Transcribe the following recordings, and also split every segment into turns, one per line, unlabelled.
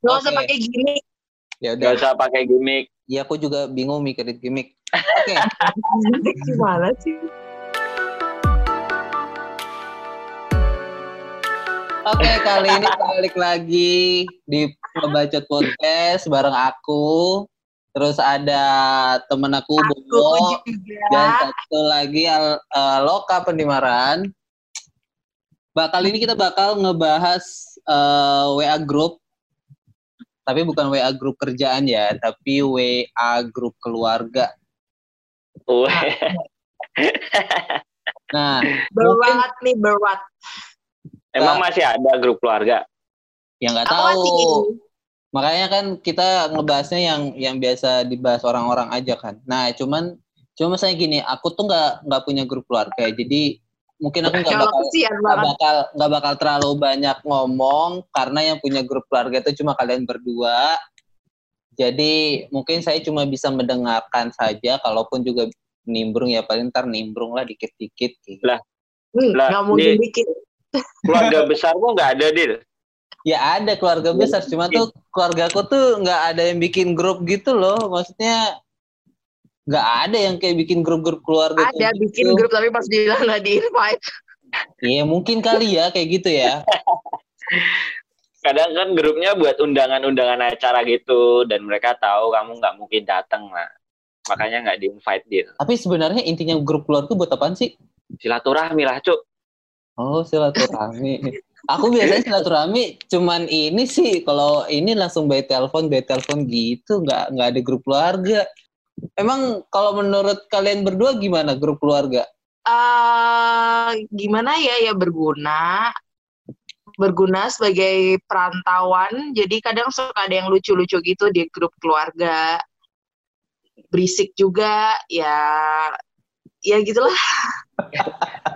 Gak usah pakai gini.
Ya
Gak
udah.
usah pakai gimmick.
Iya aku juga bingung mikirin gimmick. Oke.
Gimana sih?
Oke, kali ini balik lagi di Pembacot Podcast bareng aku. Terus ada temen aku,
Aku
Bobo. Dan satu lagi Al- eh, Loka Pendimaran. Bah, kali ini kita bakal ngebahas eh, WA Group. Tapi bukan WA Group kerjaan ya, tapi WA Group keluarga.
Weh.
Nah,
Berat nih, berat.
Emang masih ada grup keluarga?
yang nggak tahu. Makanya kan kita ngebahasnya yang yang biasa dibahas orang-orang aja kan. Nah, cuman cuma saya gini, aku tuh nggak nggak punya grup keluarga, jadi mungkin aku nggak
Kalau
bakal nggak bakal nggak bakal terlalu banyak ngomong karena yang punya grup keluarga itu cuma kalian berdua. Jadi mungkin saya cuma bisa mendengarkan saja, kalaupun juga nimbrung ya paling ntar nimbrung lah dikit-dikit. Gitu.
Hmm,
Lah,
nggak mungkin
di-
dikit.
Keluarga besarmu nggak ada, Dil?
Ya ada keluarga besar, cuma tuh keluarga aku tuh nggak ada yang bikin grup gitu loh. Maksudnya nggak ada yang kayak bikin grup-grup keluarga.
Ada
kayak
bikin
gitu.
grup tapi pas bilang nggak di invite.
Iya mungkin kali ya kayak gitu ya.
Kadang kan grupnya buat undangan-undangan acara gitu, dan mereka tahu kamu nggak mungkin datang lah. Makanya nggak di-invite, Dil.
Tapi sebenarnya intinya grup keluarga buat apaan sih?
Silaturahmi lah, Cuk.
Oh silaturahmi. Aku biasanya silaturahmi cuman ini sih kalau ini langsung by telepon by telepon gitu nggak nggak ada grup keluarga. Emang kalau menurut kalian berdua gimana grup keluarga?
eh gimana ya? Ya berguna. Berguna sebagai perantauan. Jadi kadang suka ada yang lucu-lucu gitu di grup keluarga. Berisik juga. Ya ya gitulah.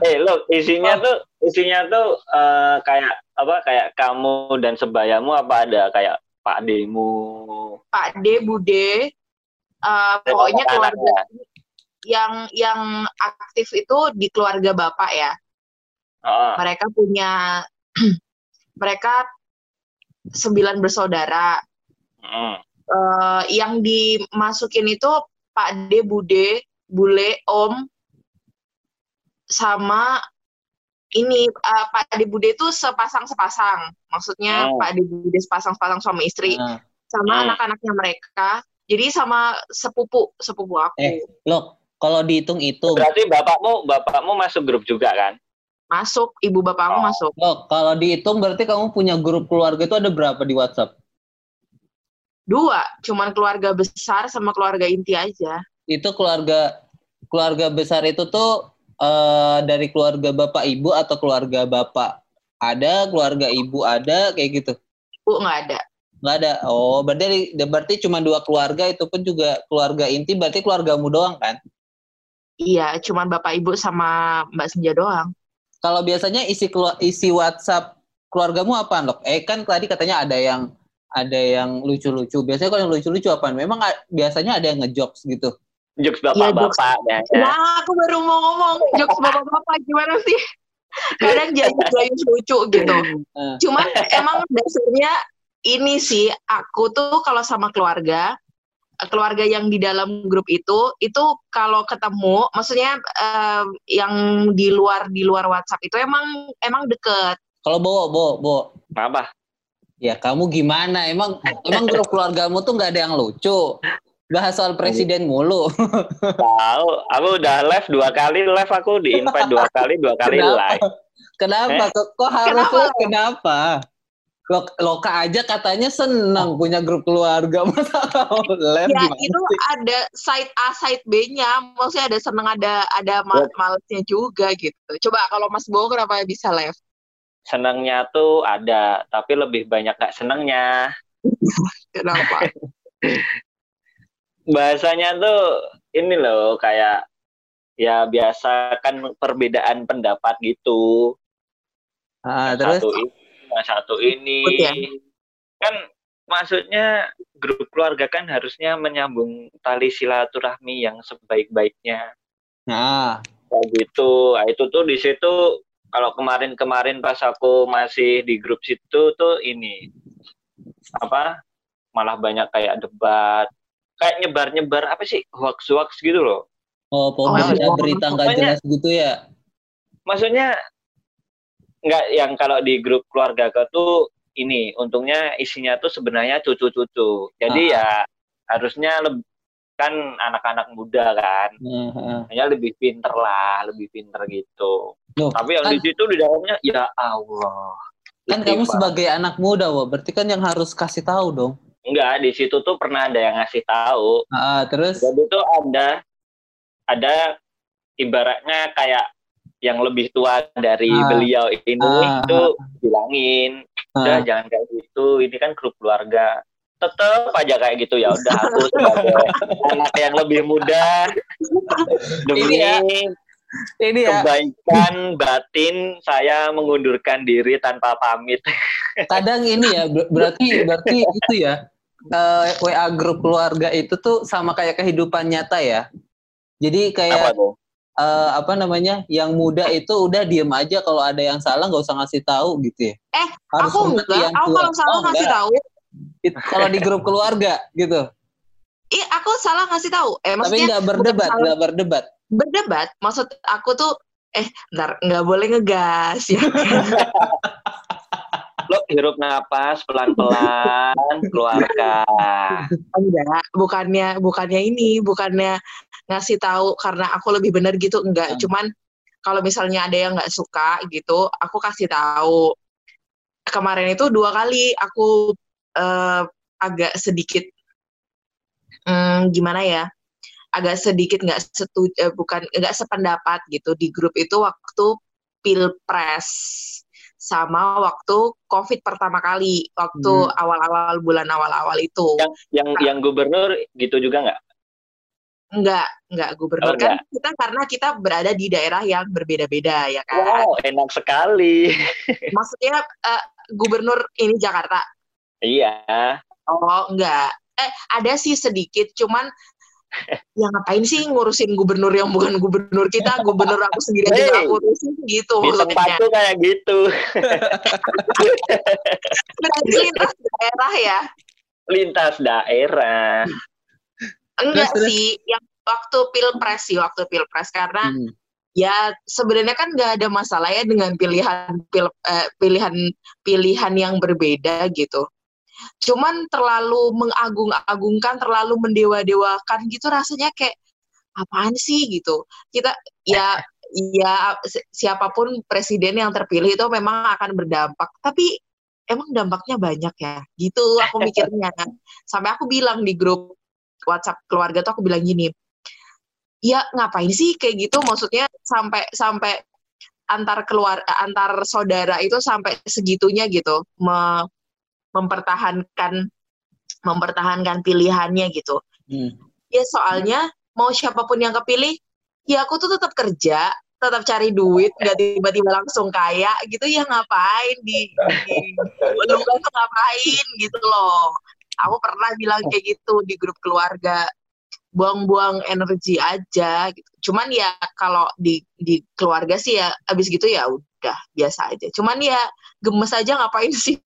Eh, lo isinya tuh isinya tuh eh, kayak apa? Kayak kamu dan sebayamu apa ada? Kayak Pak Demu?
Pak D Bude eh, pokoknya keluarga yang yang aktif itu di keluarga bapak ya
Oh,
mereka punya mereka sembilan bersaudara
mm.
eh, yang dimasukin itu Pak D, Bude, Bule, Om, sama ini eh, Pak D, Bude itu sepasang-sepasang. Maksudnya
Oh.
Pak D, Bude sepasang-sepasang suami istri
Nah,
sama
Hmm.
anak-anaknya mereka. Jadi sama sepupu, sepupu aku.
Eh. loh kalau dihitung-hitung,
Berarti bapakmu bapakmu masuk grup juga kan?
Masuk, ibu bapak aku
Oh.
masuk.
loh kalau dihitung berarti kamu punya grup keluarga itu ada berapa di WhatsApp?
Dua, cuman keluarga besar sama keluarga inti aja.
Itu keluarga keluarga besar itu tuh eh, dari keluarga bapak ibu atau keluarga bapak ada, keluarga ibu ada kayak gitu?
Bu nggak ada.
Nggak ada. Oh, berarti berarti cuma dua keluarga itu pun juga keluarga inti berarti keluargamu doang kan?
Iya, cuman bapak ibu sama Mbak Senja doang.
Kalau biasanya isi kelu- isi WhatsApp keluargamu apa, Dok? Eh kan tadi katanya ada yang ada yang lucu-lucu. Biasanya kalau yang lucu-lucu apa? Memang biasanya ada yang ngejokes gitu.
Jokes
Iya,
bapak-bapak ya. ya.
Nah, aku baru mau ngomong jokes bapak-bapak gimana sih? Kadang jayus-jayus lucu gitu.
Eh.
Cuman emang dasarnya ini sih, aku tuh kalau sama keluarga, keluarga yang di dalam grup itu, itu kalau ketemu, maksudnya eh, yang di luar di luar WhatsApp itu emang emang deket.
Kalau bawa, bawa, bawa.
Apa?
Ya kamu gimana? Emang emang grup keluargamu tuh nggak ada yang lucu. Bahas soal presiden mulu.
Tahu, aku udah live dua kali live aku di invite dua kali dua kali
Kenapa?
live.
Kenapa?
Eh?
Kok, kok harus
Kenapa?
lo- kenapa? Lok- Loka aja katanya senang punya grup keluarga. Masa
Ya itu
sih?
ada side A, side B-nya. Maksudnya ada seneng, ada ada ma- malesnya juga gitu. Coba kalau Mas Bo kenapa bisa live?
Senangnya tuh ada, tapi lebih banyak gak senangnya.
Kenapa?
Bahasanya tuh ini loh kayak ya biasa kan perbedaan pendapat gitu.
Ah,
yang
terus
satu ini, yang satu ini.
Ya?
Kan maksudnya grup keluarga kan harusnya menyambung tali silaturahmi yang sebaik-baiknya.
nah,
Kayak gitu. Nah, itu tuh di situ kalau kemarin-kemarin pas aku masih di grup situ tuh ini apa malah banyak kayak debat kayak nyebar-nyebar apa sih hoax-hoax gitu loh.
Oh, pokoknya
Oh,
berita nggak jelas gitu ya.
Maksudnya nggak yang kalau di grup keluarga ke tuh ini untungnya isinya tuh sebenarnya cucu-cucu. Jadi ya harusnya leb- kan anak-anak muda kan. Hanya lebih pinter lah, lebih pinter gitu.
Loh,
Tapi yang
kan-
di situ di dalamnya ya Allah.
kan kamu sebagai anak muda, Wo. Berarti kan yang harus kasih tahu dong.
enggak di situ tuh pernah ada yang ngasih tahu.
Ah, terus
Jadi tuh ada ada ibaratnya kayak yang lebih tua dari
Ah.
beliau ini
Ah.
itu bilangin, udah
ah,
jangan kayak gitu. Ini kan grup keluarga. Tetep aja kayak gitu ya udah aku sebagai anak yang lebih muda demi
Ini ya. ini ya
kebaikan batin saya mengundurkan diri tanpa pamit.
kadang ini ya ber- berarti berarti itu ya eh, WA grup keluarga itu tuh sama kayak kehidupan nyata ya. Jadi kayak eh, apa namanya yang muda itu udah diem aja kalau ada yang salah nggak usah ngasih tahu gitu ya.
Eh,
Harus
aku enggak,
yang
aku kalau salah
Oh,
ngasih
enggak.
tahu.
It- kalau di grup keluarga gitu.
Ih, aku salah ngasih tahu. Eh,
Tapi
maksudnya
nggak berdebat, nggak berdebat.
berdebat. Maksud aku tuh, eh, ntar nggak boleh ngegas ya.
Lo hirup napas pelan-pelan keluarkan.
enggak, bukannya bukannya ini, bukannya ngasih tahu karena aku lebih benar gitu, enggak.
Hmm.
Cuman kalau misalnya ada yang nggak suka gitu, aku kasih tahu. Kemarin itu dua kali aku eh, agak sedikit hmm, gimana ya? Agak sedikit nggak setuju, eh, bukan nggak sependapat gitu di grup itu waktu pilpres sama waktu covid pertama kali, waktu
Hmm.
awal-awal bulan awal-awal itu.
Yang yang yang gubernur gitu juga nggak?
Enggak, enggak gubernur
Oh,
kan kita karena kita berada di daerah yang berbeda-beda ya kan.
Wow, enak sekali.
Maksudnya eh, gubernur ini Jakarta.
Iya.
Oh, enggak. Eh, ada sih sedikit cuman ya ngapain sih ngurusin gubernur yang bukan gubernur kita, gubernur aku sendiri
Hey,
aku urusin gitu
Di
maksudnya.
tempatku kayak gitu.
Berarti lintas daerah ya.
Lintas daerah.
Enggak
Terus, terus.
sih, yang waktu pilpres sih, waktu pilpres karena
Hmm.
ya sebenarnya kan nggak ada masalah ya dengan pilihan pil, eh, pilihan pilihan yang berbeda gitu. Cuman terlalu mengagung-agungkan, terlalu mendewa-dewakan gitu rasanya kayak apaan sih gitu. Kita ya ya si- siapa pun presiden yang terpilih itu memang akan berdampak, tapi emang dampaknya banyak ya. Gitu aku mikirnya. Sampai aku bilang di grup WhatsApp keluarga tuh aku bilang gini, ya ngapain sih kayak gitu? Maksudnya sampai sampai antar keluar antar saudara itu sampai segitunya gitu me- mempertahankan mempertahankan pilihannya gitu.
Hmm.
ya soalnya mau siapa pun yang kepilih ya aku tuh tetap kerja tetap cari duit nggak tiba-tiba langsung kaya gitu ya ngapain di, di tuh ngapain gitu loh aku pernah bilang kayak gitu di grup keluarga buang-buang energi aja gitu. Cuman ya kalau di di keluarga sih ya abis gitu ya udah biasa aja. Cuman ya gemes aja ngapain sih?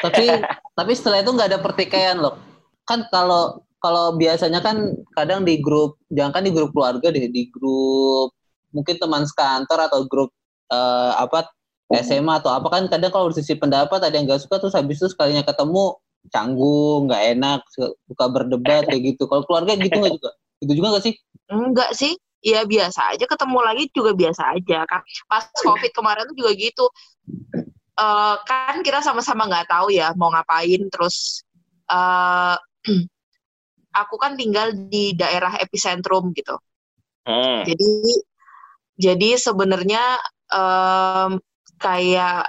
tapi tapi setelah itu nggak ada pertikaian loh kan kalau kalau biasanya kan kadang di grup jangan kan di grup keluarga deh di grup mungkin teman sekantor atau grup eh, apa SMA atau apa kan kadang kalau sisi pendapat ada yang nggak suka terus habis itu sekalinya ketemu canggung nggak enak suka berdebat kayak gitu kalau keluarga gitu nggak juga gitu juga nggak sih
Enggak sih. Ya biasa aja ketemu lagi juga biasa aja kan. Pas Covid kemarin tuh juga gitu. Eh kan kita sama-sama nggak tahu ya mau ngapain terus eh aku kan tinggal di daerah epicentrum gitu.
Hmm.
Jadi jadi sebenarnya em, kayak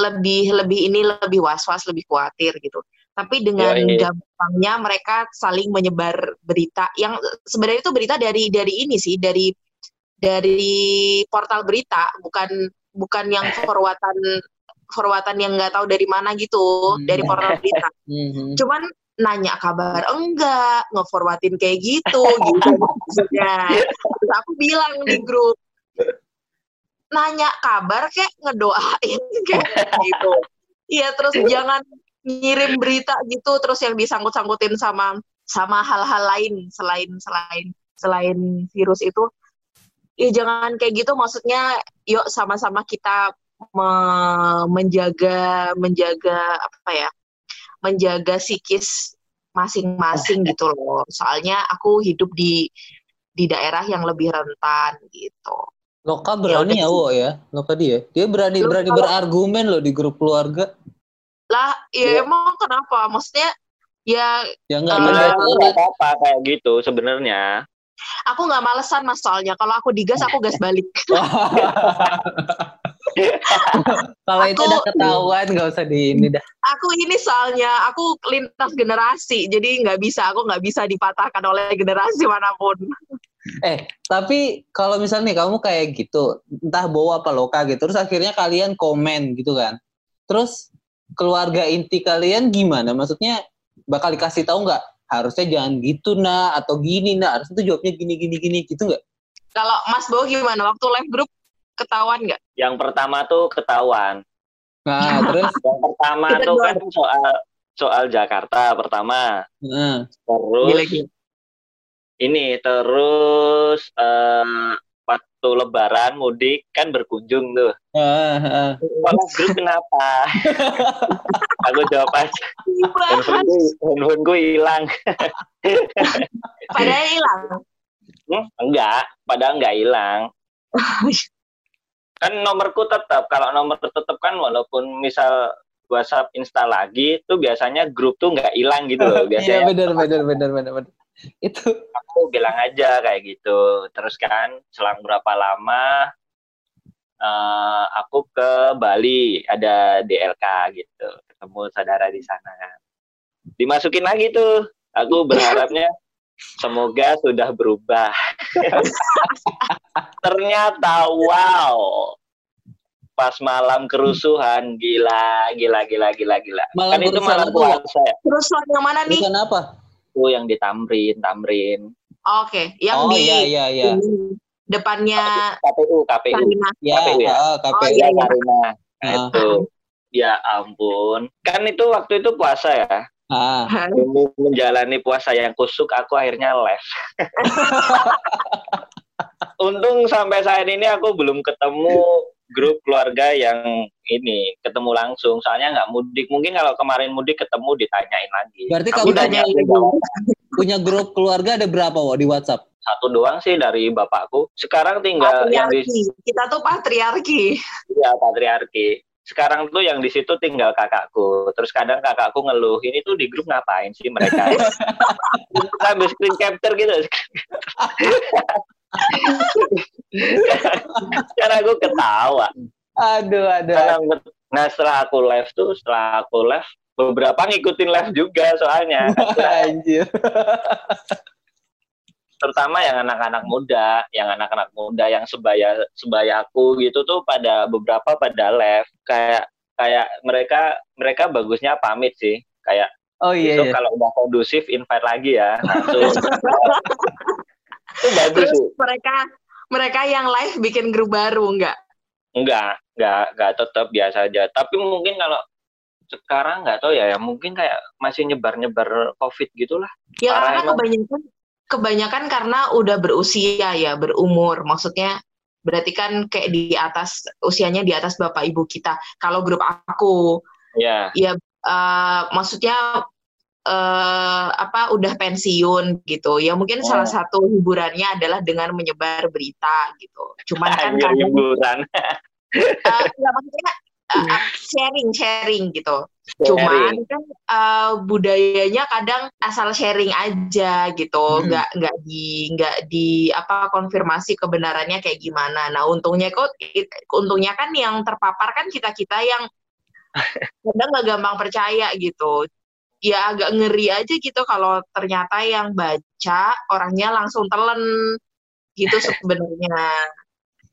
lebih lebih ini lebih was-was, lebih khawatir gitu. Tapi dengan
Yoi.
gampangnya mereka saling menyebar berita yang sebenarnya itu berita dari dari ini sih, dari dari portal berita, bukan bukan yang forwardan forwardan yang nggak tahu dari mana gitu,
Hmm.
dari portal berita
Mhm.
cuman nanya kabar enggak ngeforwardin kayak gitu gitu maksudnya terus aku bilang di grup nanya kabar kayak ngedoain kayak gitu iya terus jangan ngirim berita gitu terus yang disangkut-sangkutin sama sama hal-hal lain selain selain selain virus itu. Ya jangan kayak gitu maksudnya yuk sama-sama kita me menjaga menjaga apa ya menjaga psikis masing-masing gitu loh. Soalnya aku hidup di di daerah yang lebih rentan gitu.
Loka berani ya, wo ya, Loka dia. Dia berani berani berargumen loh di grup keluarga.
Lah, ya, ya. emang kenapa? Maksudnya ya
ya nggak uh, apa-apa kayak gitu sebenarnya.
Aku nggak malesan mas soalnya. Kalau aku digas aku gas balik.
Kalau itu udah ketahuan nggak usah di ini dah.
Aku ini soalnya aku lintas generasi, jadi nggak bisa aku nggak bisa dipatahkan oleh generasi mana pun.
Eh, tapi kalau misalnya nih kamu kayak gitu, entah bawa apa loka gitu, terus akhirnya kalian komen gitu kan. Terus keluarga inti kalian gimana? Maksudnya bakal dikasih tahu nggak? Harusnya jangan gitu nah atau gini nah. Harusnya tuh jawabnya gini gini gini gitu nggak?
Kalau Mas Bowo gimana? Waktu live group ketahuan nggak?
Yang pertama tuh ketahuan.
Nah, terus
yang pertama tuh kan soal soal Jakarta pertama. Nah. Terus gila, gila ini terus uh, waktu lebaran mudik kan berkunjung tuh. Uh, uh. grup kenapa? Aku jawab aja. Handphone gue hilang.
padahal hilang.
Hmm, enggak, padahal enggak hilang. kan nomorku tetap. Kalau nomor tetap kan walaupun misal WhatsApp install lagi, tuh biasanya grup tuh nggak hilang gitu loh. Iya, biasanya.
Iya benar benar benar benar benar itu.
Aku bilang aja kayak gitu. Terus kan selang berapa lama uh, aku ke Bali ada DLK gitu. Ketemu saudara di sana dimasukin lagi tuh. Aku berharapnya semoga sudah berubah. Ternyata wow. Pas malam kerusuhan gila gila gila gila gila.
Malam kan itu malam puasa
ya? Kerusuhan yang mana nih?
Kerusuhan apa
itu yang di Tamrin, Tamrin.
Oke, okay. yang
oh,
di
iya, iya, iya.
depannya
KPU, KPU.
Ya, KPU ya. Oh, KPU.
Oh, iya, iya. Nah, uh. itu. Ya ampun. Kan itu waktu itu puasa ya. Ah. menjalani puasa yang kusuk, aku akhirnya live. Untung sampai saat ini aku belum ketemu grup keluarga yang ini ketemu langsung. Soalnya nggak mudik. Mungkin kalau kemarin mudik ketemu ditanyain lagi.
Berarti kamu tanya punya grup keluarga ada berapa wo di WhatsApp?
Satu doang sih dari bapakku. Sekarang tinggal
patriarki. yang di kita tuh patriarki.
Iya patriarki. Sekarang tuh yang di situ tinggal kakakku. Terus kadang kakakku ngeluh ini tuh di grup ngapain sih mereka? Sambil screen capture gitu karena aku ketawa.
Aduh aduh karena,
nah setelah aku live tuh setelah aku live beberapa ngikutin live juga soalnya.
Anjir.
Terutama yang anak-anak muda yang anak-anak muda yang sebaya sebaya aku gitu tuh pada beberapa pada live. Kayak kayak mereka mereka bagusnya pamit sih. Kayak
oh iya,
iya. kalau udah kondusif invite lagi ya. Langsung
itu bagus Terus mereka mereka yang live bikin grup baru enggak?
Enggak, enggak, enggak tetap biasa aja. Tapi mungkin kalau sekarang nggak tahu ya, ya mungkin kayak masih nyebar-nyebar COVID gitulah.
Ya Parah karena emang. kebanyakan kebanyakan karena udah berusia ya, berumur. Maksudnya berarti kan kayak di atas usianya di atas bapak ibu kita. Kalau grup aku,
ya,
ya uh, maksudnya uh, apa udah pensiun gitu. Ya mungkin oh. salah satu hiburannya adalah dengan menyebar berita gitu. Cuman kan
kan hiburan.
Uh, ya maksudnya uh, sharing sharing gitu. Cuman kan uh, budayanya kadang asal sharing aja gitu. Hmm. nggak nggak di nggak di apa konfirmasi kebenarannya kayak gimana. Nah untungnya kok untungnya kan yang terpapar kan kita kita yang kadang nggak gampang percaya gitu ya agak ngeri aja gitu kalau ternyata yang baca orangnya langsung telen gitu sebenarnya.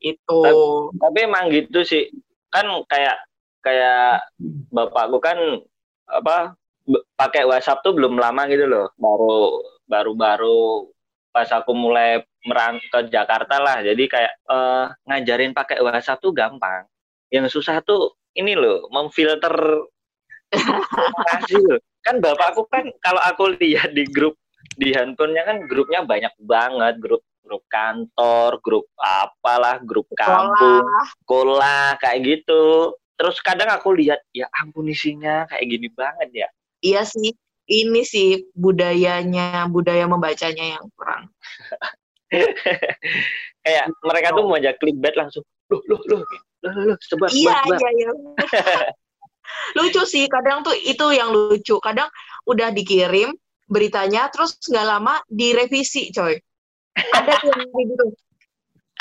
Itu
tapi, tapi emang gitu sih. Kan kayak kayak bapakku kan apa pakai WhatsApp tuh belum lama gitu loh. Baru baru baru pas aku mulai merant ke Jakarta lah. Jadi kayak uh, ngajarin pakai WhatsApp tuh gampang. Yang susah tuh ini loh memfilter loh. Kan bapak aku kan kalau aku lihat di grup di handphonenya kan grupnya banyak banget grup grup kantor, grup apalah, grup kampung, sekolah kayak gitu. Terus kadang aku lihat ya ampun isinya kayak gini banget ya.
Iya sih, ini sih budayanya, budaya membacanya yang kurang.
kayak mereka tuh mau ajak clickbait langsung loh loh loh loh loh, loh sebar
iya,
sebar,
Iya iya. Lucu sih kadang tuh itu yang lucu. Kadang udah dikirim beritanya terus nggak lama direvisi coy. Ada tuh yang gitu.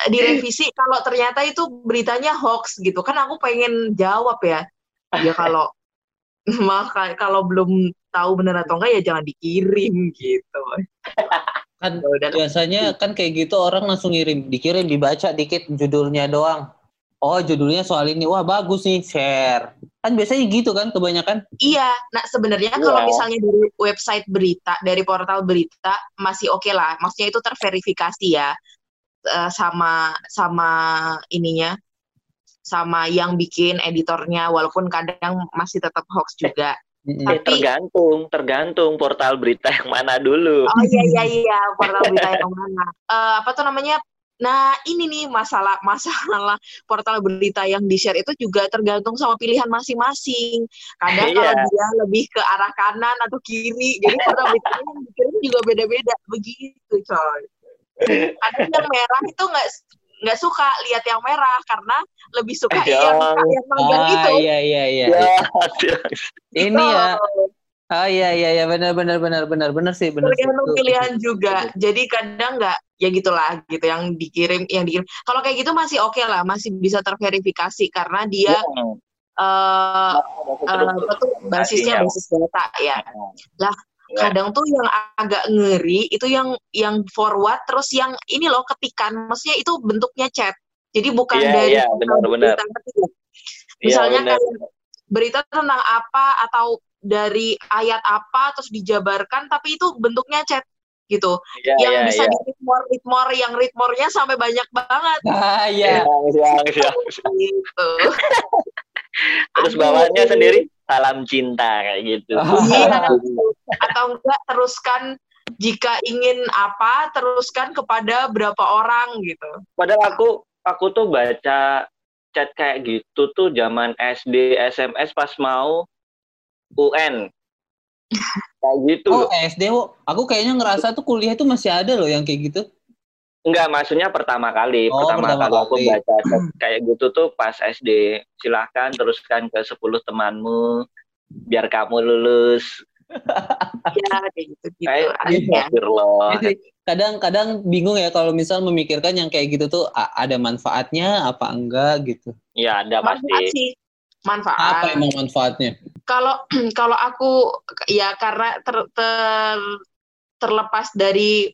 Direvisi kalau ternyata itu beritanya hoax gitu. Kan aku pengen jawab ya. Ya kalau maka kalau belum tahu benar atau enggak ya jangan dikirim gitu.
Kan ya biasanya kan kayak gitu orang langsung ngirim. Dikirim dibaca dikit judulnya doang oh judulnya soal ini. Wah bagus nih share. Kan biasanya gitu kan kebanyakan?
Iya. Nah sebenarnya yeah. kalau misalnya dari website berita dari portal berita masih oke okay lah. Maksudnya itu terverifikasi ya. Uh, sama sama ininya. Sama yang bikin editornya walaupun kadang masih tetap hoax juga.
tapi tergantung, tergantung portal berita yang mana dulu.
Oh iya iya iya, portal berita yang mana. Uh, apa tuh namanya? Nah, ini nih masalah masalah portal berita yang di-share itu juga tergantung sama pilihan masing-masing. Kadang yeah. kalau dia lebih ke arah kanan atau kiri, jadi portal berita yang dikirim juga beda-beda begitu, coy. Ada yang merah itu nggak nggak suka lihat yang merah karena lebih suka ya. yang yang magang
ah,
itu.
Iya iya iya. Ya. Ini ya. Oh iya iya iya benar benar benar benar benar sih benar.
Tergantung pilihan juga. Jadi kadang nggak ya gitulah gitu yang dikirim yang dikirim. Kalau kayak gitu masih oke okay lah, masih bisa terverifikasi karena dia ya. uh, uh, betul basisnya basis data ya. Lah Ya. kadang tuh yang agak ngeri itu yang yang forward terus yang ini loh ketikan maksudnya itu bentuknya chat jadi bukan
yeah,
dari
yeah, benar, benar.
Iya, misalnya yeah, kayak berita tentang apa atau dari ayat apa terus dijabarkan tapi itu bentuknya chat gitu yeah, yang yeah, bisa yeah. di read more yang read more-nya sampai banyak banget
ah iya
yeah. yeah, yeah. gitu terus bawahnya sendiri salam cinta kayak gitu.
Iya. Atau enggak teruskan jika ingin apa teruskan kepada berapa orang gitu.
Padahal aku aku tuh baca chat kayak gitu tuh zaman SD SMS pas mau UN. Kayak gitu.
Oh, SD, aku kayaknya ngerasa tuh kuliah tuh masih ada loh yang kayak gitu.
Enggak, maksudnya pertama kali. Oh, pertama, pertama kali aku baca kayak gitu tuh pas SD. Silahkan teruskan ke 10 temanmu biar kamu lulus.
ya kayak gitu gitu. Kayak,
Kadang-kadang bingung ya kalau misal memikirkan yang kayak gitu tuh ada manfaatnya apa enggak gitu.
Ya ada Manfaat pasti. Sih.
Manfaat.
Apa emang manfaatnya?
Kalau kalau aku ya karena ter, ter terlepas dari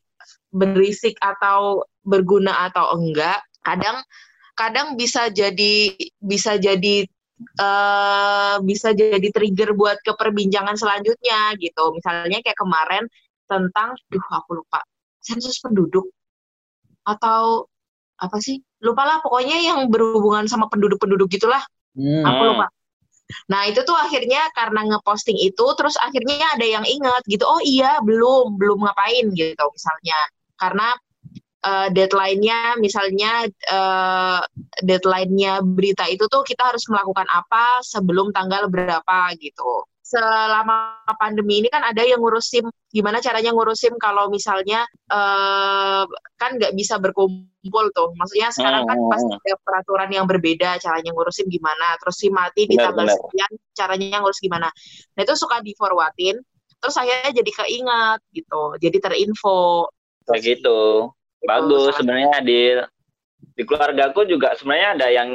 berisik atau berguna atau enggak kadang kadang bisa jadi bisa jadi uh, bisa jadi trigger buat ke perbincangan selanjutnya gitu. Misalnya kayak kemarin tentang duh aku lupa. Sensus penduduk. Atau apa sih? Lupa lah pokoknya yang berhubungan sama penduduk-penduduk gitulah hmm. aku lupa Nah itu tuh akhirnya karena ngeposting itu, terus akhirnya ada yang inget gitu, oh iya belum belum ngapain gitu misalnya karena uh, deadline-nya misalnya uh, deadline-nya berita itu tuh kita harus melakukan apa sebelum tanggal berapa gitu. Selama pandemi ini kan ada yang ngurusin gimana caranya ngurusin kalau misalnya uh, kan nggak bisa berkumpul tuh. Maksudnya sekarang kan hmm, pasti hmm. ada peraturan yang berbeda caranya ngurusin gimana. Terus si mati di tanggal sekian caranya ngurus gimana. Nah itu suka di forwardin terus saya jadi keingat gitu jadi terinfo
kayak gitu bagus sebenarnya di di keluarga aku juga sebenarnya ada yang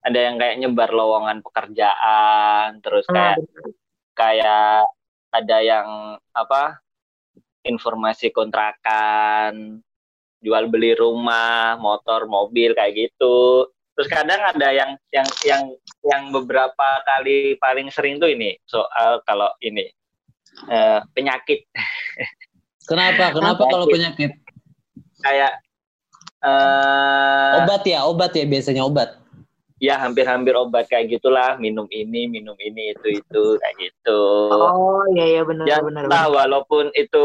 ada yang kayak nyebar lowongan pekerjaan terus ah, kayak hmm. Kayak ada yang apa informasi kontrakan jual beli rumah motor mobil kayak gitu terus kadang ada yang yang yang yang beberapa kali paling sering tuh ini soal kalau ini eh, penyakit
Kenapa? Kenapa kalau penyakit?
Kayak uh,
obat ya, obat ya biasanya obat.
Ya hampir-hampir obat kayak gitulah minum ini minum ini itu itu kayak gitu
Oh iya iya benar
ya
benar.
entah
benar.
walaupun itu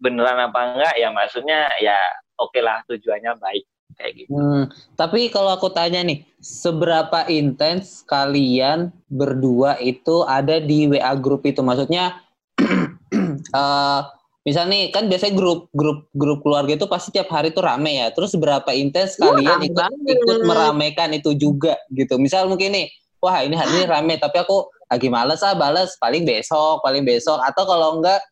beneran apa enggak ya maksudnya ya oke lah tujuannya baik kayak gitu
Hmm, tapi kalau aku tanya nih, seberapa intens kalian berdua itu ada di WA grup itu? Maksudnya, eh misal nih kan biasanya grup grup grup keluarga itu pasti tiap hari tuh rame ya. Terus seberapa intens
Wah,
kalian ikut
banget.
ikut meramaikan itu juga gitu? Misal mungkin nih, wah ini hari ini rame, tapi aku lagi males ah balas paling besok, paling besok. Atau kalau enggak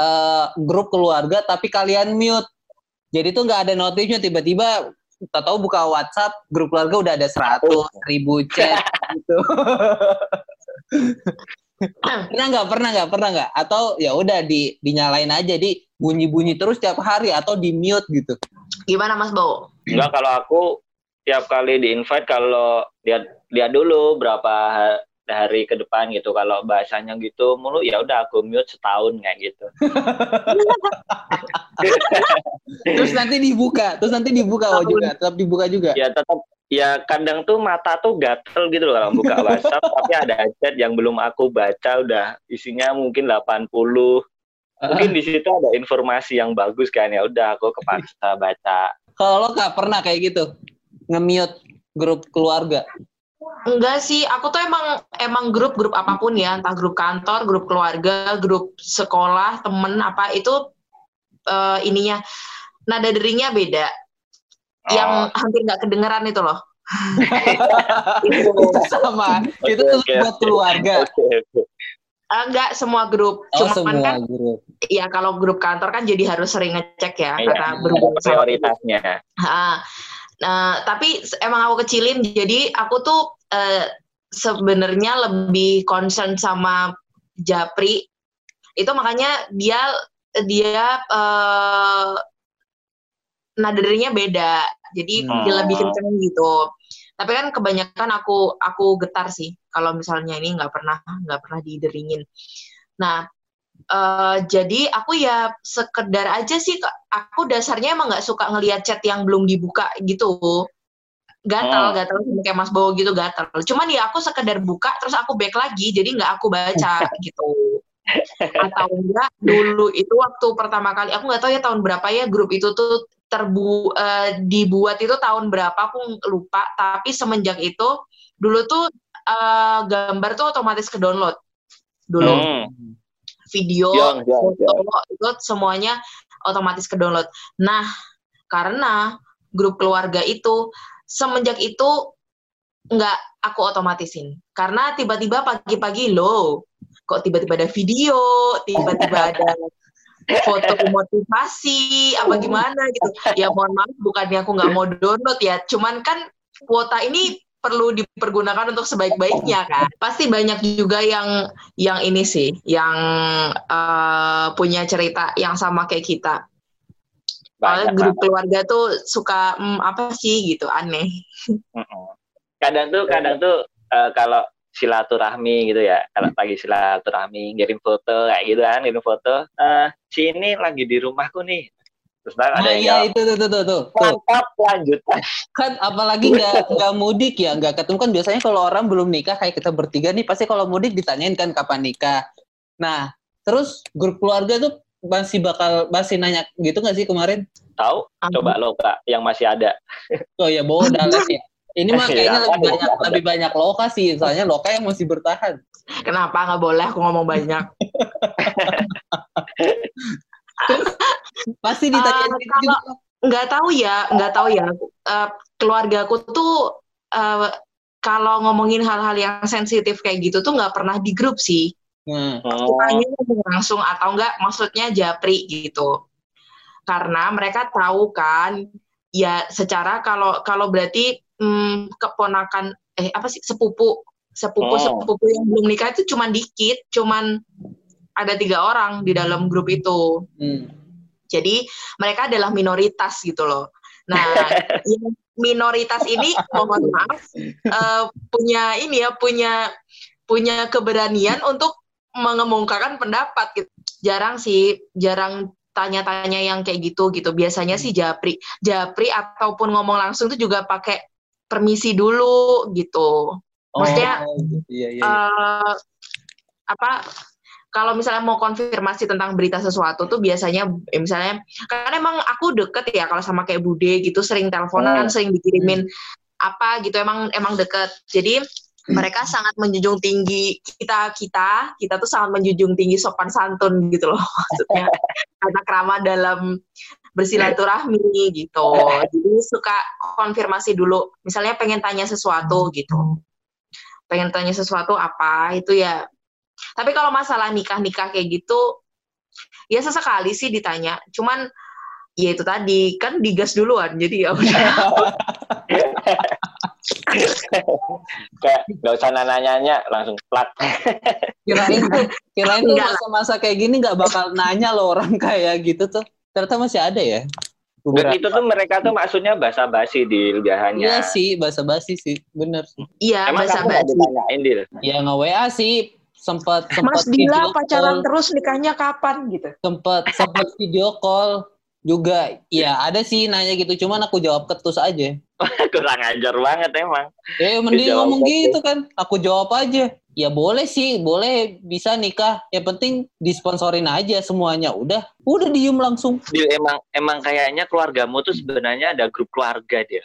eh, grup keluarga tapi kalian mute. Jadi tuh nggak ada notifnya tiba-tiba tak tahu buka WhatsApp grup keluarga udah ada 100 ribu chat gitu. pernah nggak pernah nggak pernah nggak? Atau ya udah di dinyalain aja di bunyi bunyi terus tiap hari atau di mute gitu?
Gimana Mas Bo?
enggak kalau aku tiap kali di invite kalau lihat lihat dulu berapa ha- hari ke depan gitu. Kalau bahasanya gitu mulu ya udah aku mute setahun kayak gitu.
Terus nanti dibuka terus nanti dibuka oh juga tetap dibuka juga?
Ya tetap ya kadang tuh mata tuh gatel gitu loh kalau buka WhatsApp tapi ada chat yang belum aku baca udah isinya mungkin 80 mungkin di situ ada informasi yang bagus kan ya udah aku kepaksa baca.
Kalau lo nggak pernah kayak gitu nge-mute grup keluarga?
Enggak sih, aku tuh emang emang grup-grup apa pun ya, entah grup kantor, grup keluarga, grup sekolah, temen apa itu eh, ininya nada deringnya beda. Yang
Oh.
hampir nggak kedengeran itu loh.
itu sama itu
Oke,
tuh
oke,
buat
oke.
keluarga
oke oke
Eh, Enggak semua grup,
oh
cuman
semua
kan
grup
ya kalau grup kantor kan jadi harus sering ngecek ya
Iya,
karena sama
prioritasnya
Ha. Nah, tapi emang aku kecilin, jadi aku tuh eh, sebenarnya lebih concern sama Japri. Itu makanya dia dia eh, beda, jadi
Hmm.
dia lebih kenceng gitu. Tapi kan kebanyakan aku aku getar sih kalau misalnya ini nggak pernah nggak pernah dideringin. Nah, eh, jadi aku ya sekedar aja sih aku dasarnya emang nggak suka ngelihat chat yang belum dibuka gitu gatal
Oh.
gatal kayak Mas Bowo gitu gatal cuman ya aku sekedar buka terus aku back lagi jadi nggak aku baca gitu atau enggak dulu itu waktu pertama kali aku nggak tahu ya tahun berapa ya grup itu tuh terbu eh, dibuat itu tahun berapa aku lupa tapi semenjak itu dulu tuh eh, gambar tuh otomatis ke download dulu
Hmm.
video,
Jong, jong,
foto itu semuanya otomatis ke download. Nah, karena grup keluarga itu semenjak itu nggak aku otomatisin. Karena tiba-tiba pagi-pagi loh, kok tiba-tiba ada video, tiba-tiba ada foto motivasi apa gimana gitu. Ya mohon maaf bukannya aku nggak mau download ya, cuman kan kuota ini perlu dipergunakan untuk sebaik-baiknya kan. Pasti banyak juga yang yang ini sih, yang eh, punya cerita yang sama kayak kita. Soalnya
Banyak
grup
banget.
keluarga tuh suka "Hmm, apa sih gitu aneh.
Kadang tuh kadang tuh eh, kalau silaturahmi gitu ya kalau pagi silaturahmi ngirim foto kayak gitu kan ngirim foto eh si ini lagi di rumahku nih. Terus ntar ada
nah
yang
iya
jawab,
itu tuh tuh tuh tuh, tuh.
mantap lanjutan.
Kan apalagi nggak nggak mudik ya nggak ketemu. Kan biasanya kalau orang belum nikah kayak kita bertiga nih pasti kalau mudik ditanyain kan kapan nikah. Nah terus grup keluarga tuh masih bakal masih nanya gitu nggak sih kemarin?
Tahu? Coba lo kak yang masih ada.
Oh ya bawa dalam ya ini mah kayaknya lebih banyak lebih banyak loka sih soalnya loka yang masih bertahan.
Kenapa? Nggak boleh aku ngomong banyak?
pasti ditanyain
Ah,
gitu juga.
Nggak tahu ya, nggak tahu ya. Eh, keluargaku tuh eh, kalau ngomongin hal-hal yang sensitif kayak gitu tuh nggak pernah di grup sih.
nah,
Oh,
ngomong langsung atau enggak maksudnya japri gitu. Karena mereka tahu kan ya secara kalau kalau berarti hmm, keponakan eh apa sih sepupu sepupu
Oh.
sepupu yang belum nikah itu cuman dikit cuman ada tiga orang di dalam grup itu
hmm.
jadi mereka adalah minoritas gitu loh nah minoritas ini mohon maaf eh, punya ini ya punya punya keberanian untuk mengemukakan pendapat gitu. Jarang sih, jarang tanya-tanya yang kayak gitu gitu. Biasanya sih japri, japri ataupun ngomong langsung itu juga pakai permisi dulu gitu. Maksudnya
Oh, iya, iya, iya.
eh apa kalau misalnya mau konfirmasi tentang berita sesuatu tuh biasanya eh, misalnya karena emang aku deket ya kalau sama kayak Bude gitu sering teleponan
Oh.
sering dikirimin apa gitu emang emang deket jadi mereka sangat menjunjung tinggi kita kita kita tuh sangat menjunjung tinggi sopan santun gitu loh maksudnya tata krama dalam bersilaturahmi gitu. Jadi suka konfirmasi dulu misalnya pengen tanya sesuatu gitu. Pengen tanya sesuatu apa itu ya. Tapi kalau masalah nikah-nikah kayak gitu, ya sesekali sih ditanya. Cuman ya itu tadi kan digas duluan, jadi ya udah.
Kayak nggak usah nanya-nanya langsung plat.
kirain kirain tuh masa-masa kayak gini nggak bakal nanya loh orang kayak gitu tuh ternyata masih ada ya Beberapa.
itu tuh mereka tuh maksudnya basa-basi di ligahannya.
iya sih basa basi sih bener sih
Iya,
nggak
basi.
ditanyain Dil?
ya nge WA sih sempat sempat
Mas Dila pacaran
call,
terus nikahnya kapan gitu?
sempat sempat video call juga ya ada sih nanya gitu cuman aku jawab ketus aja
Kurang ajar banget emang.
eh mending
Dijawab
ngomong gitu kan aku jawab aja ya boleh sih boleh bisa nikah yang penting disponsorin aja semuanya udah udah diem langsung
Dil, emang emang kayaknya keluargamu tuh sebenarnya ada grup keluarga dia.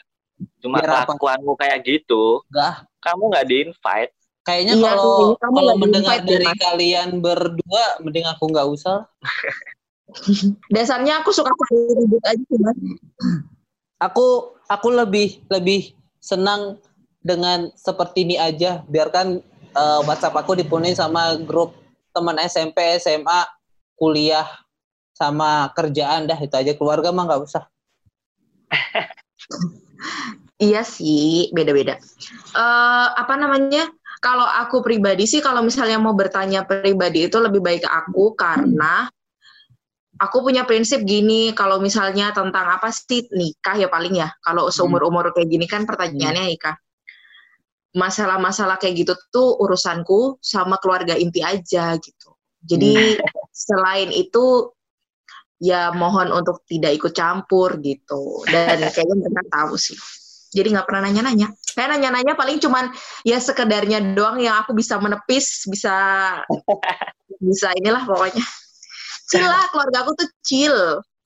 Cuma
apa?
kelakuanmu kayak gitu,
Enggak.
kamu nggak di invite.
Kayaknya
Iya,
kalau kalau mendengar
di-invite
dari
Mas.
kalian berdua, mending aku nggak usah.
Dasarnya aku suka cari ribut aja sih, Mas.
Aku aku lebih lebih senang dengan seperti ini aja. Biarkan eh, WhatsApp aku dipenuhi sama grup teman SMP, SMA, kuliah, sama kerjaan dah itu aja. Keluarga mah nggak usah.
Iya sih, beda-beda. Eh apa namanya? Kalau aku pribadi sih, kalau misalnya mau bertanya pribadi itu lebih baik ke aku karena aku punya prinsip gini. Kalau misalnya tentang apa sih nikah ya paling ya. Kalau seumur umur kayak gini kan pertanyaannya nikah. Masalah-masalah kayak gitu tuh urusanku sama keluarga inti aja gitu. Jadi selain itu ya mohon untuk tidak ikut campur gitu. Dan kayaknya mereka tahu sih jadi nggak pernah nanya-nanya. Kayak nanya-nanya paling cuman ya sekedarnya doang yang aku bisa menepis, bisa bisa inilah pokoknya. Chill lah, keluarga aku tuh chill.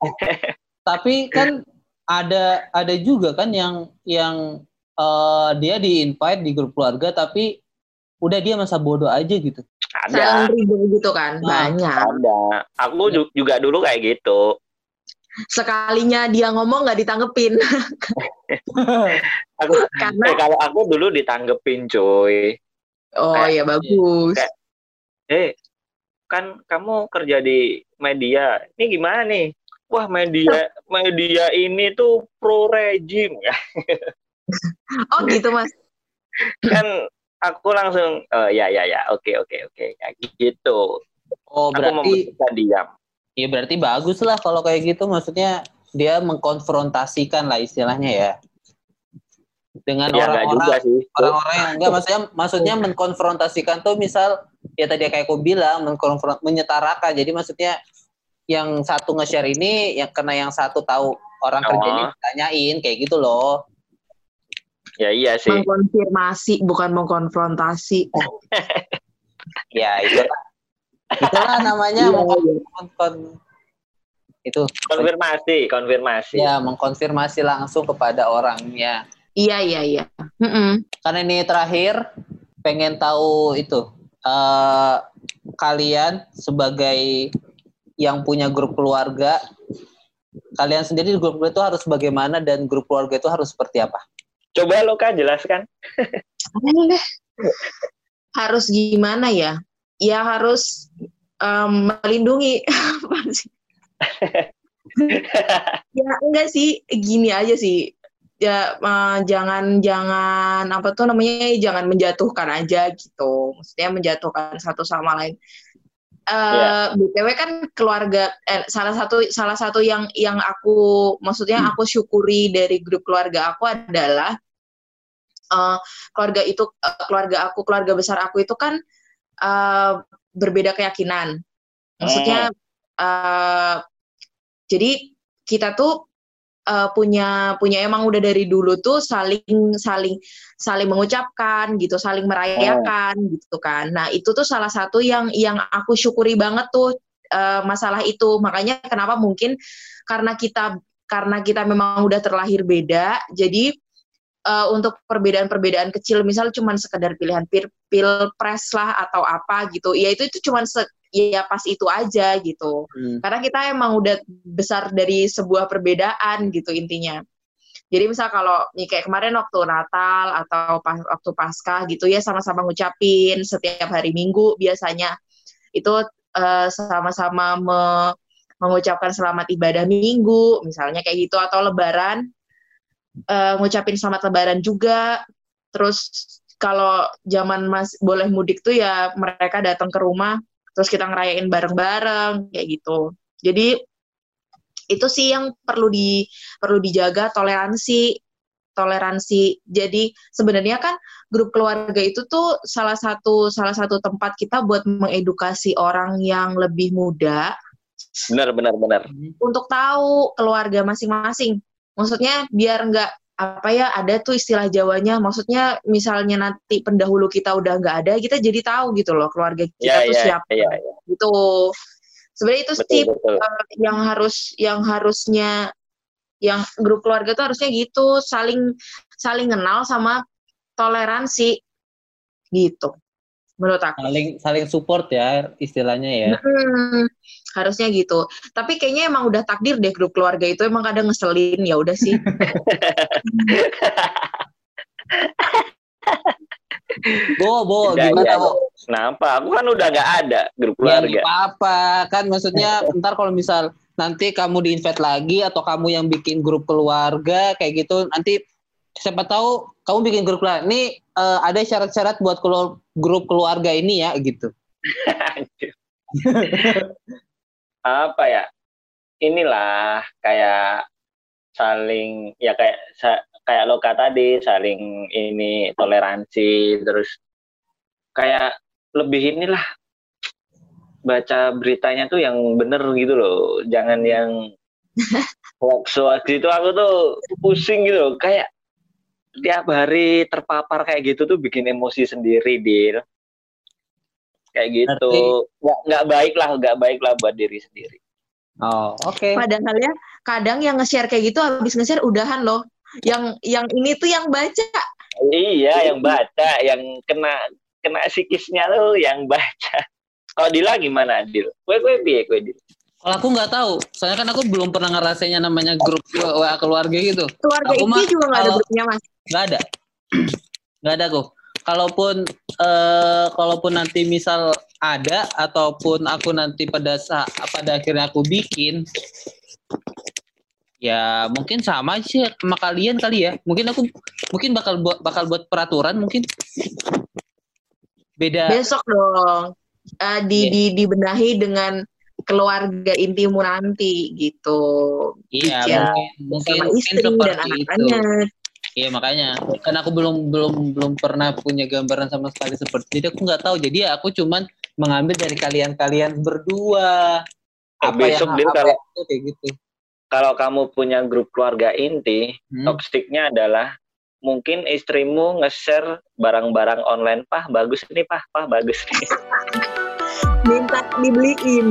Tapi kan ada ada juga kan yang yang eh, dia di invite di grup keluarga tapi udah dia masa bodoh aja gitu.
Ada,
Saling gitu kan,
Nah.
banyak.
ada. Aku ju- juga dulu kayak gitu.
Sekalinya dia ngomong nggak ditanggepin.
Aku,
Karena,
eh, kalau aku dulu ditanggepin cuy.
oh
kayak-
ya bagus.
kayak- Eh, kan kamu kerja di media. Ini gimana nih? Wah, media media ini tuh pro rejim ya.
Oh gitu mas.
kan aku langsung oh ya ya ya oke oke oke. Ya gitu.
Oh
aku
berarti
memutuskan diam.
Ya berarti bagus lah kalau kayak gitu. Maksudnya dia mengkonfrontasikan lah istilahnya ya. Dengan
ya
orang-orang
sih.
orang-orang yang enggak maksudnya maksudnya mengkonfrontasikan tuh misal ya tadi kayak aku bilang mengkonfront menyetarakan. Jadi maksudnya yang satu nge-share ini yang karena yang satu tahu orang
Oh.
kerjanya ditanyain kayak gitu loh
ya iya sih.
Mengkonfirmasi bukan mengkonfrontasi.
ya itulah. Itulah namanya
Iya,
mengkon- kon- itu.
Konfirmasi konfirmasi.
Ya mengkonfirmasi langsung kepada orangnya.
Iya iya iya. Mm-mm.
karena ini terakhir pengen tahu itu eh kalian sebagai yang punya grup keluarga kalian sendiri di grup keluarga itu harus bagaimana dan grup keluarga itu harus seperti apa
coba lo kan jelaskan
harus gimana ya? Ya harus em, melindungi. Ya enggak sih, gini aja sih. Ya eh, jangan jangan apa tuh namanya jangan menjatuhkan aja gitu. Maksudnya menjatuhkan satu sama lain. Eh
Iya.
btw kan keluarga eh, salah satu salah satu yang yang aku maksudnya aku syukuri dari grup keluarga aku adalah eh, keluarga itu eh, keluarga aku keluarga besar aku itu kan eh, berbeda keyakinan. Maksudnya eh, jadi kita tuh uh, punya punya emang udah dari dulu tuh saling saling saling mengucapkan gitu, saling merayakan oh. gitu kan. Nah, itu tuh salah satu yang yang aku syukuri banget tuh uh, masalah itu. Makanya kenapa mungkin karena kita karena kita memang udah terlahir beda, jadi uh, untuk perbedaan-perbedaan kecil, misal cuma sekedar pilihan pil pilpres lah atau apa gitu, ya itu itu cuma ya pas itu aja gitu. Hmm. Karena kita emang udah besar dari sebuah perbedaan gitu intinya. Jadi misal kalau nih kayak kemarin waktu Natal atau pas, waktu Paskah gitu ya sama-sama ngucapin setiap hari Minggu biasanya itu uh, sama-sama me mengucapkan selamat ibadah Minggu misalnya kayak gitu atau Lebaran uh, ngucapin selamat Lebaran juga. Terus kalau zaman mas boleh mudik tuh ya mereka datang ke rumah terus kita ngerayain bareng-bareng kayak gitu. Jadi itu sih yang perlu di perlu dijaga toleransi toleransi. Jadi sebenarnya kan grup keluarga itu tuh salah satu salah satu tempat kita buat mengedukasi orang yang lebih muda.
Benar benar benar.
Untuk tahu keluarga masing-masing. Maksudnya biar nggak apa ya ada tuh istilah Jawanya. Maksudnya misalnya nanti pendahulu kita udah nggak ada kita jadi tahu gitu loh keluarga kita yeah, tuh yeah, siapa yeah, yeah. gitu. Sebenarnya itu sih uh, yang harus yang harusnya yang grup keluarga tuh harusnya gitu saling saling kenal sama toleransi gitu menurut aku.
Saling saling support ya istilahnya ya.
Hmm, harusnya gitu. Tapi kayaknya emang udah takdir deh grup keluarga itu emang kadang ngeselin ya udah sih.
Bo, Bo, gimana Bo?
Kenapa? Aku kan udah gak ada grup ya, keluarga. Ya,
apa-apa. Kan maksudnya ntar kalau misal nanti kamu di-invite lagi atau kamu yang bikin grup keluarga kayak gitu nanti siapa tahu kamu bikin grup keluarga. Ini uh, ada syarat-syarat buat kalau grup keluarga ini ya gitu.
Apa ya? Inilah kayak saling ya kayak kayak loka tadi saling ini toleransi terus kayak lebih inilah baca beritanya tuh yang bener gitu loh jangan yang hoax hoax itu aku tuh pusing gitu loh kayak tiap hari terpapar kayak gitu tuh bikin emosi sendiri, Dil. Kayak gitu. Nggak, nggak baik lah, nggak baik lah buat diri sendiri.
Oh, oke. Okay.
Padahal ya, kadang yang nge-share kayak gitu habis nge-share udahan loh. Yang yang ini tuh yang baca.
Iya, yang baca, yang kena kena psikisnya tuh yang baca. Kalau Dila gimana, Dil? Kue kue biye kue Dil.
Kalau aku nggak tahu, soalnya kan aku belum pernah ngerasainnya namanya grup WA keluarga gitu.
Keluarga
aku
ini juga nggak ada grupnya mas.
Nggak ada, nggak ada kok. Kalaupun eh, kalaupun nanti misal ada ataupun aku nanti pada saat pada akhirnya aku bikin, ya mungkin sama sih sama kalian kali ya. Mungkin aku mungkin bakal buat bakal buat peraturan mungkin beda.
Besok dong. Uh, di, yeah. di dibenahi dengan keluarga intimu nanti gitu.
Iya, ya, mungkin, mungkin, istri mungkin dan anak-anak. Iya makanya. Kan aku belum belum belum pernah punya gambaran sama sekali seperti jadi aku nggak tahu. Jadi ya aku cuman mengambil dari kalian-kalian berdua.
Eh, apa besok yang apa kalau itu, kayak gitu. kalau kamu punya grup keluarga inti hmm. toksiknya adalah mungkin istrimu nge-share barang-barang online. Pah bagus nih pah pah bagus nih
minta dibeliin